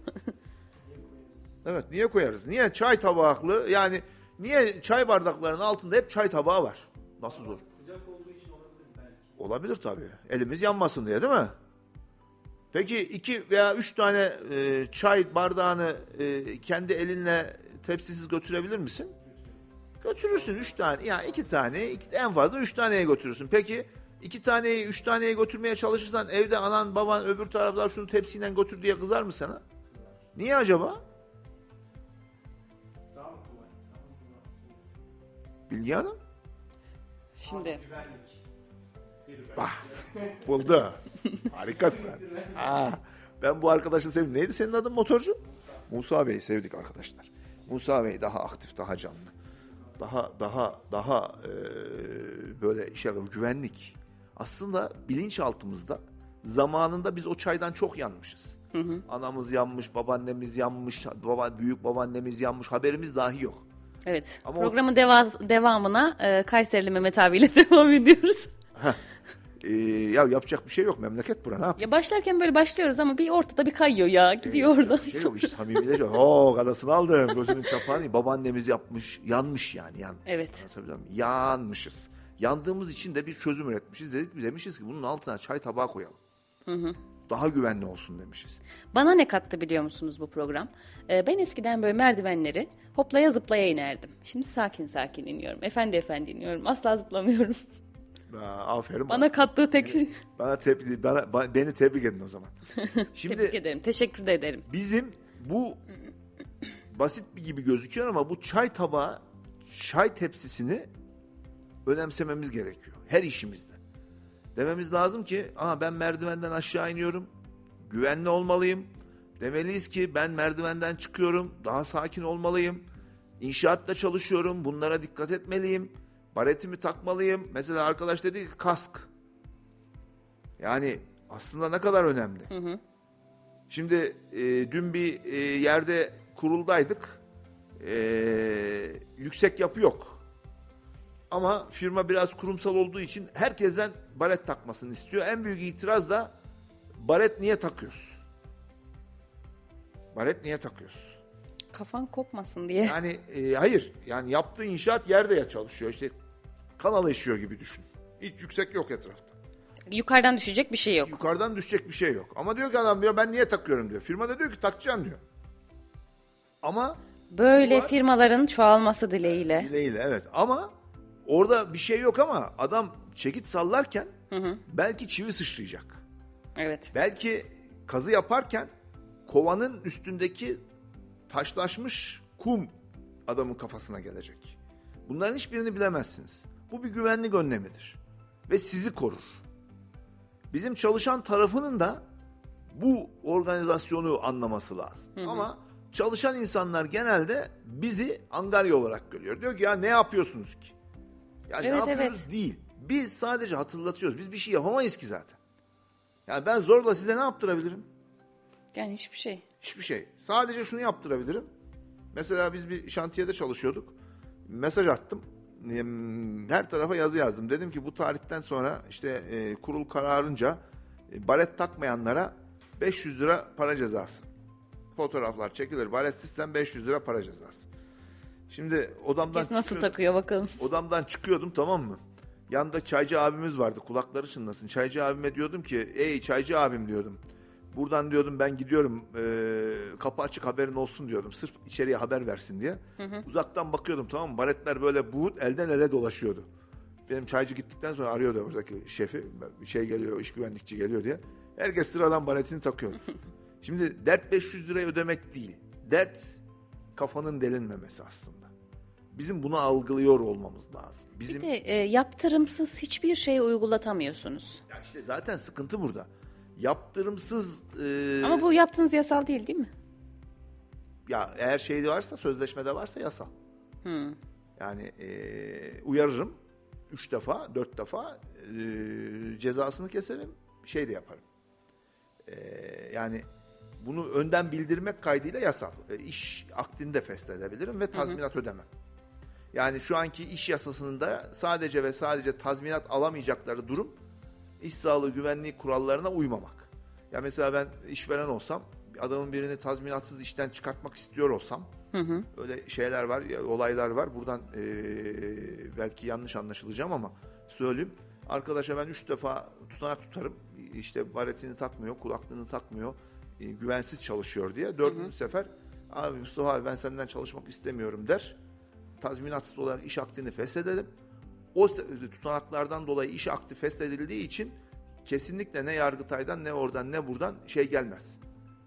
Evet niye koyarız? Niye çay tabaklı yani niye çay bardaklarının altında hep çay tabağı var? Nasıl zor? Olabilir tabii. Elimiz yanmasın diye değil mi? Peki iki veya üç tane e, çay bardağını e, kendi elinle tepsisiz götürebilir misin? Götürürsün üç tane. Ya iki tane, iki, en fazla üç taneye götürürsün. Peki iki taneyi, üç taneye götürmeye çalışırsan evde anan, baban öbür taraflar şunu tepsiyle götür diye kızar mı sana? Niye acaba? Bilgi Hanım? Şimdi Güvenlik. Buldu. Harikasın. Aa, ben bu arkadaşı sevdim. Neydi senin adın motorcu? Musa Bey'i sevdik arkadaşlar. Musa Bey daha aktif, daha canlı. Daha daha daha e, böyle işe güvenlik. Aslında bilinçaltımızda zamanında biz o çaydan çok yanmışız. Anamız yanmış, babaannemiz yanmış, baba büyük babaannemiz yanmış. Haberimiz dahi yok. evet Ama o- programın devaz- devamına e, Kayserili Mehmet abiyle [LAUGHS] devam ediyoruz. E, ya yapacak bir şey yok. Memleket bura ne yap? Ya başlarken böyle başlıyoruz ama bir ortada bir kayıyor ya gidiyor oradan. Bir şey yok işte samimiler. [LAUGHS] Oo kadasını aldım gözünün çapağını. Babaannemiz yapmış. Yanmış yani yanmış. Evet. Yanmışız. Yandığımız için de bir çözüm üretmişiz. Dedik demişiz ki bunun altına çay tabağı koyalım. Daha güvenli olsun demişiz. Bana ne kattı biliyor musunuz bu program? Ee, ben eskiden böyle merdivenleri hoplaya zıplaya inerdim. Şimdi sakin sakin iniyorum. Efendi efendi iniyorum. Asla zıplamıyorum. [LAUGHS] Aferin Bana kattığı tek şey. bana tebrik bana, ba- beni tebrik edin o zaman. [LAUGHS] Şimdi Tebrik ederim. Teşekkür de ederim. bizim bu basit bir gibi gözüküyor ama bu çay tabağı, çay tepsisini önemsememiz gerekiyor. Her işimizde. Dememiz lazım ki Aa, ben merdivenden aşağı iniyorum. Güvenli olmalıyım. Demeliyiz ki ben merdivenden çıkıyorum. Daha sakin olmalıyım. İnşaatta çalışıyorum. Bunlara dikkat etmeliyim. Baretimi takmalıyım. Mesela arkadaş dedi ki kask. Yani aslında ne kadar önemli. Şimdi e, dün bir e, yerde kuruldaydık. E, yüksek yapı yok. Ama firma biraz kurumsal olduğu için herkesten baret takmasını istiyor. En büyük itiraz da baret niye takıyoruz? Baret niye takıyoruz? Kafan kopmasın diye. Yani e, hayır. Yani yaptığı inşaat yerde ya çalışıyor. İşte kanal eşiyor gibi düşün. Hiç yüksek yok etrafta. Yukarıdan düşecek bir şey yok. Yukarıdan düşecek bir şey yok. Ama diyor ki adam diyor ben niye takıyorum diyor. Firma da diyor ki takacaksın diyor. Ama Böyle Var. firmaların çoğalması dileğiyle. dileğiyle evet. Ama orada bir şey yok ama adam çekit sallarken belki çivi sıçrayacak. Evet. Belki kazı yaparken kovanın üstündeki taşlaşmış kum adamın kafasına gelecek. Bunların hiçbirini bilemezsiniz. Bu bir güvenlik önlemidir. Ve sizi korur. Bizim çalışan tarafının da bu organizasyonu anlaması lazım. Ama çalışan insanlar genelde bizi angarya olarak görüyor. Diyor ki ya ne yapıyorsunuz ki? Ya ne Evet, yapıyoruz evet. değil. Biz sadece hatırlatıyoruz. Biz bir şey yapamayız ki zaten. Yani ben zorla size ne yaptırabilirim? Yani hiçbir şey. Hiçbir şey. Sadece şunu yaptırabilirim. Mesela biz bir şantiyede çalışıyorduk. Mesaj attım. Her tarafa yazı yazdım. Dedim ki bu tarihten sonra işte e, kurul kararınca e, baret takmayanlara 500 lira para cezası. Fotoğraflar çekilir. Baret sistem 500 lira para cezası. Şimdi odamdan Biz nasıl takıyor bakalım. Odamdan çıkıyordum tamam mı? Yanında çaycı abimiz vardı kulakları çınlasın. Çaycı abime diyordum ki ey çaycı abim diyordum. Buradan diyordum ben gidiyorum eee kapı açık haberin olsun diyordum. Sırf içeriye haber versin diye. Uzaktan bakıyordum tamam mı? Baretler böyle buğut elden ele dolaşıyordu. Benim çaycı gittikten sonra arıyordu oradaki şefi. Şey geliyor iş güvenlikçi geliyor diye. Herkes sıradan baretini takıyordu. [LAUGHS] Şimdi dert 500 lirayı ödemek değil. Dert kafanın delinmemesi aslında. Bizim bunu algılıyor olmamız lazım. Bizim Bir de e, yaptırımsız hiçbir şey uygulatamıyorsunuz. ya işte zaten sıkıntı burada. Yaptırımsız e, Ama bu yaptığınız yasal değil değil mi? ya eğer şeyde varsa sözleşmede varsa yasal. Yani e, uyarırım üç defa, dört defa e, cezasını keserim, şey de yaparım. E, yani bunu önden bildirmek kaydıyla yasal. E, iş akdini de feshedebilirim ve tazminat ödemem. Yani şu anki iş yasasında sadece ve sadece tazminat alamayacakları durum iş sağlığı güvenliği kurallarına uymamak. Ya mesela ben işveren olsam adamın birini tazminatsız işten çıkartmak istiyor olsam öyle şeyler var, olaylar var. Buradan eee, belki yanlış anlaşılacağım ama söyleyeyim. Arkadaşa ben üç defa tutanak tutarım. İşte baretini takmıyor, kulaklığını takmıyor, e, güvensiz çalışıyor diye. Dördüncü sefer abi Mustafa abi ben senden çalışmak istemiyorum der. Tazminatsız olarak iş akdini feshedelim. O tutanaklardan dolayı iş akdi feshedildiği için kesinlikle ne Yargıtay'dan ne oradan ne buradan şey gelmez.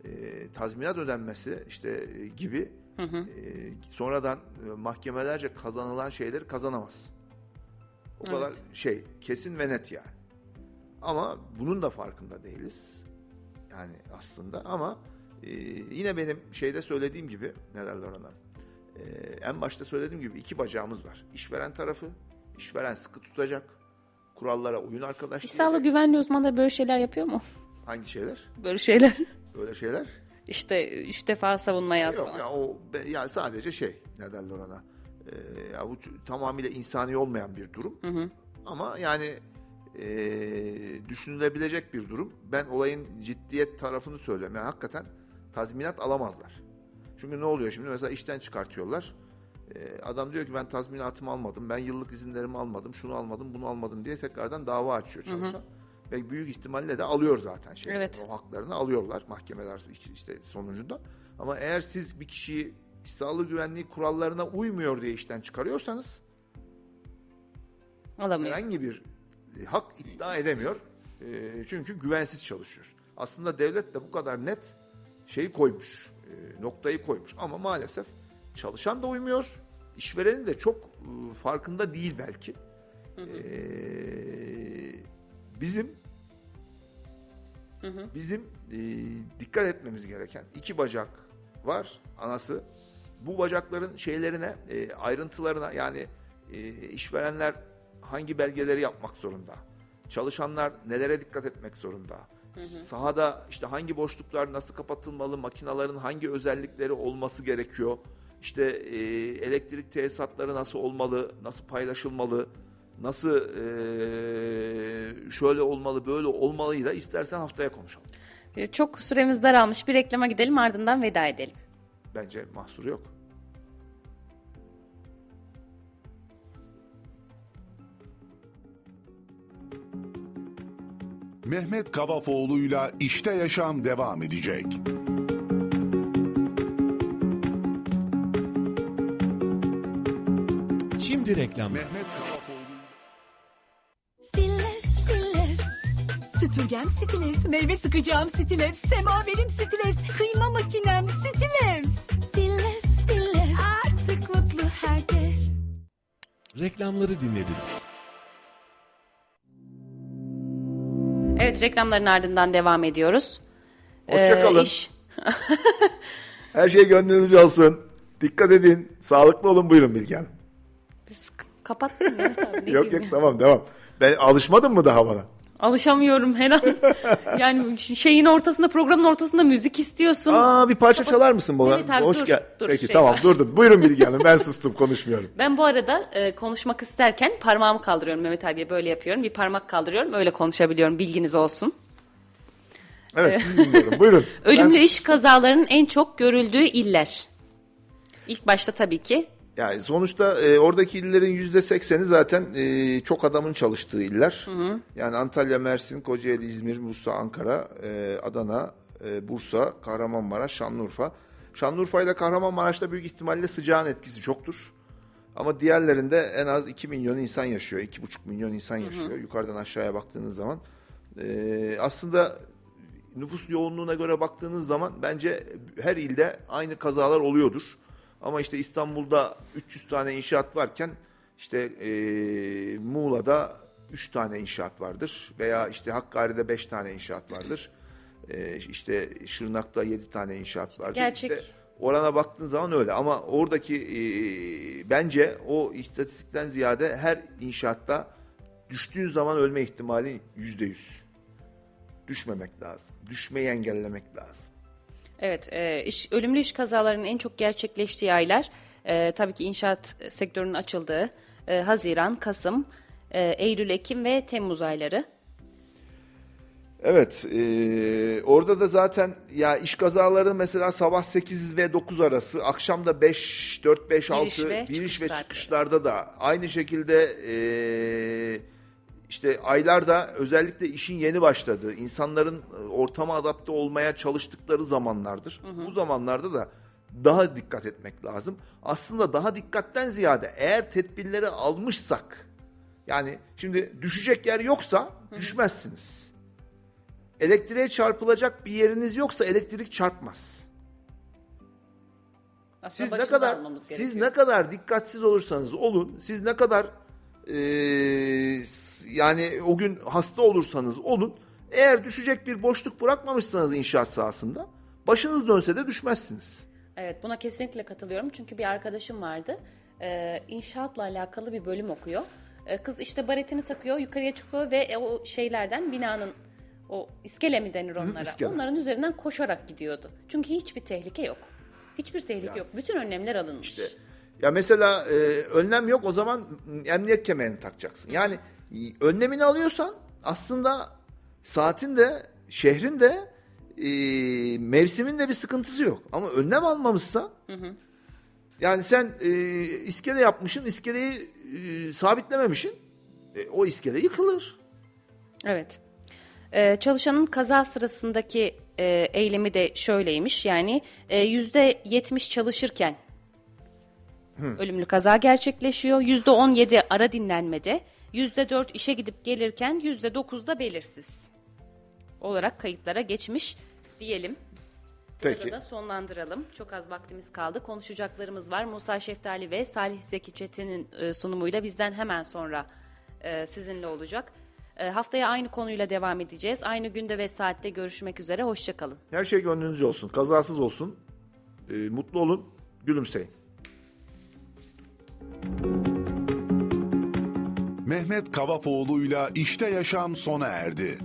E, tazminat ödenmesi işte e, gibi e, sonradan e, mahkemelerce kazanılan şeyleri kazanamaz. O Evet. kadar şey kesin ve net yani. Ama bunun da farkında değiliz. Yani aslında ama e, yine benim şeyde söylediğim gibi ne derler ona? E, en başta söylediğim gibi iki bacağımız var. İşveren tarafı, işveren sıkı tutacak. Kurallara uyun arkadaş. İş sağlığı güvenliği uzmanları böyle şeyler yapıyor mu? Hangi şeyler? Böyle şeyler. Böyle şeyler? İşte üç defa savunma yaz Yok falan. ya o be- ya sadece şey ne derler ona? Ee, ya bu tamamıyla insani olmayan bir durum. Ama yani ee, düşünülebilecek bir durum. Ben olayın ciddiyet tarafını söylüyorum. Yani hakikaten tazminat alamazlar. Çünkü ne oluyor şimdi? Mesela işten çıkartıyorlar. Ee, adam diyor ki ben tazminatımı almadım, ben yıllık izinlerimi almadım, şunu almadım, bunu almadım diye tekrardan dava açıyor çalışan. Ve büyük ihtimalle de alıyor zaten şey. Evet. O haklarını alıyorlar mahkemeler işte sonucunda. Ama eğer siz bir kişiyi iş sağlığı güvenliği kurallarına uymuyor diye işten çıkarıyorsanız Alamıyor. herhangi bir e, hak iddia edemiyor. E, çünkü güvensiz çalışıyor. Aslında devlet de bu kadar net şeyi koymuş, e, noktayı koymuş. Ama maalesef çalışan da uymuyor, işverenin de çok e, farkında değil belki. E, bizim bizim e, dikkat etmemiz gereken iki bacak var anası. Bu bacakların şeylerine, e, ayrıntılarına yani e, işverenler hangi belgeleri yapmak zorunda? Çalışanlar nelere dikkat etmek zorunda? Sahada işte hangi boşluklar nasıl kapatılmalı, makinaların hangi özellikleri olması gerekiyor. İşte e, elektrik tesisatları nasıl olmalı, nasıl paylaşılmalı, nasıl e, şöyle olmalı, böyle olmalıyı da istersen haftaya konuşalım. E, Çok süremiz daralmış. Bir reklama gidelim ardından veda edelim. Bence mahsuru yok. Mehmet Kavafoğlu'yla İşte Yaşam devam edecek. Şimdi reklamlar. Mehmet Stiller, Stiller. Süpürgem Stillers, meyve sıkacağım Stillers, semaverim Stillers, kıyma makinem Stillers. Stiller, Stillers. Artık mutlu herkes. Reklamları dinlediniz. Evet reklamların ardından devam ediyoruz. Hoşçakalın. Ee, iş- Her şey gönlünüzce olsun. Dikkat edin. Sağlıklı olun. Buyurun Bilge Hanım. Biz kapattın Mehmet abi. Yok yok ya? tamam devam. Ben alışmadım mı daha bana? Alışamıyorum her an. [LAUGHS] yani şeyin ortasında programın ortasında müzik istiyorsun. Aa bir parça çalar mısın bana? Evet abi, Hoş dur, gel. dur, Peki şey tamam var. durdum. Buyurun Bilge Hanım. Ben [LAUGHS] sustum konuşmuyorum. Ben bu arada e, konuşmak isterken parmağımı kaldırıyorum Mehmet abiye böyle yapıyorum. Bir parmak kaldırıyorum öyle konuşabiliyorum bilginiz olsun. Evet sizi dinliyorum. Buyurun. [LAUGHS] Ölümlü Ben- iş kazalarının en çok görüldüğü iller. İlk başta tabii ki yani sonuçta e, oradaki illerin yüzde sekseni zaten e, çok adamın çalıştığı iller. Yani Antalya, Mersin, Kocaeli, İzmir, Bursa, Ankara, e, Adana, e, Bursa, Kahramanmaraş, Şanlıurfa. Şanlıurfa ile Kahramanmaraş'ta büyük ihtimalle sıcağın etkisi çoktur. Ama diğerlerinde en az 2 milyon insan yaşıyor. 2,5 milyon insan yaşıyor. Yukarıdan aşağıya baktığınız zaman. E, aslında nüfus yoğunluğuna göre baktığınız zaman bence her ilde aynı kazalar oluyordur. Ama işte İstanbul'da 300 tane inşaat varken işte eee, Muğla'da 3 tane inşaat vardır. Veya işte Hakkari'de 5 tane inşaat vardır. Eee işte Şırnak'ta 7 tane inşaat vardır. Gerçek. İşte orana baktığın zaman öyle ama oradaki eee, bence o istatistikten ziyade her inşaatta düştüğün zaman ölme ihtimali %100 düşmemek lazım. Düşmeyi engellemek lazım. Evet e, iş, ölümlü iş kazalarının en çok gerçekleştiği aylar e, tabii ki inşaat sektörünün açıldığı e, Haziran, Kasım, e, Eylül, Ekim ve Temmuz ayları. Evet, e, orada da zaten ya iş kazaları mesela sabah 8 ve 9 arası, akşam da 5, 4, 5, 6 Giriş ve giriş çıkış ve çıkışlarda da aynı şekilde e, işte aylarda özellikle işin yeni başladığı, insanların e, ortama adapte olmaya çalıştıkları zamanlardır. Bu zamanlarda da daha dikkat etmek lazım. Aslında daha dikkatten ziyade eğer tedbirleri almışsak, yani şimdi düşecek yer yoksa düşmezsiniz. Elektriğe çarpılacak bir yeriniz yoksa elektrik çarpmaz. Aslında Siz ne kadar siz ne kadar dikkatsiz olursanız olun, siz ne kadar s- yani o gün hasta olursanız olun, eğer düşecek bir boşluk bırakmamışsanız inşaat sahasında başınız dönse de düşmezsiniz. Evet buna kesinlikle katılıyorum çünkü bir arkadaşım vardı Ee, inşaatla alakalı bir bölüm okuyor. Ee, kız işte baretini takıyor yukarıya çıkıyor ve o şeylerden binanın o iskele mi denir onlara iskele. onların üzerinden koşarak gidiyordu. Çünkü hiçbir tehlike yok. Hiçbir tehlike yok. Bütün önlemler alınmış. Ya mesela e, önlem yok o zaman emniyet kemerini takacaksın. Yani e, önlemini alıyorsan aslında saatin de şehrin de e, mevsimin de bir sıkıntısı yok. Ama önlem almamışsa yani sen e, iskele yapmışsın iskeleyi e, sabitlememişsin e, o iskele yıkılır. Evet. Ee, çalışanın kaza sırasındaki e, eylemi de şöyleymiş. Yani e, yüzde yetmiş çalışırken ölümlü kaza gerçekleşiyor. Yüzde on yedi ara dinlenmede. Yüzde dört işe gidip gelirken yüzde dokuz da belirsiz olarak kayıtlara geçmiş diyelim. Peki. Burada da sonlandıralım. Çok az vaktimiz kaldı. Konuşacaklarımız var. Musa Şeftali ve Salih Zeki Çetin'in e, sunumuyla bizden hemen sonra e, sizinle olacak. E, haftaya aynı konuyla devam edeceğiz. Aynı günde ve saatte görüşmek üzere. Hoşçakalın. Her şey gönlünüzce olsun. Kazasız olsun. mutlu olun. Gülümseyin. Mehmet Kavafoğlu'yla İşte Yaşam sona erdi.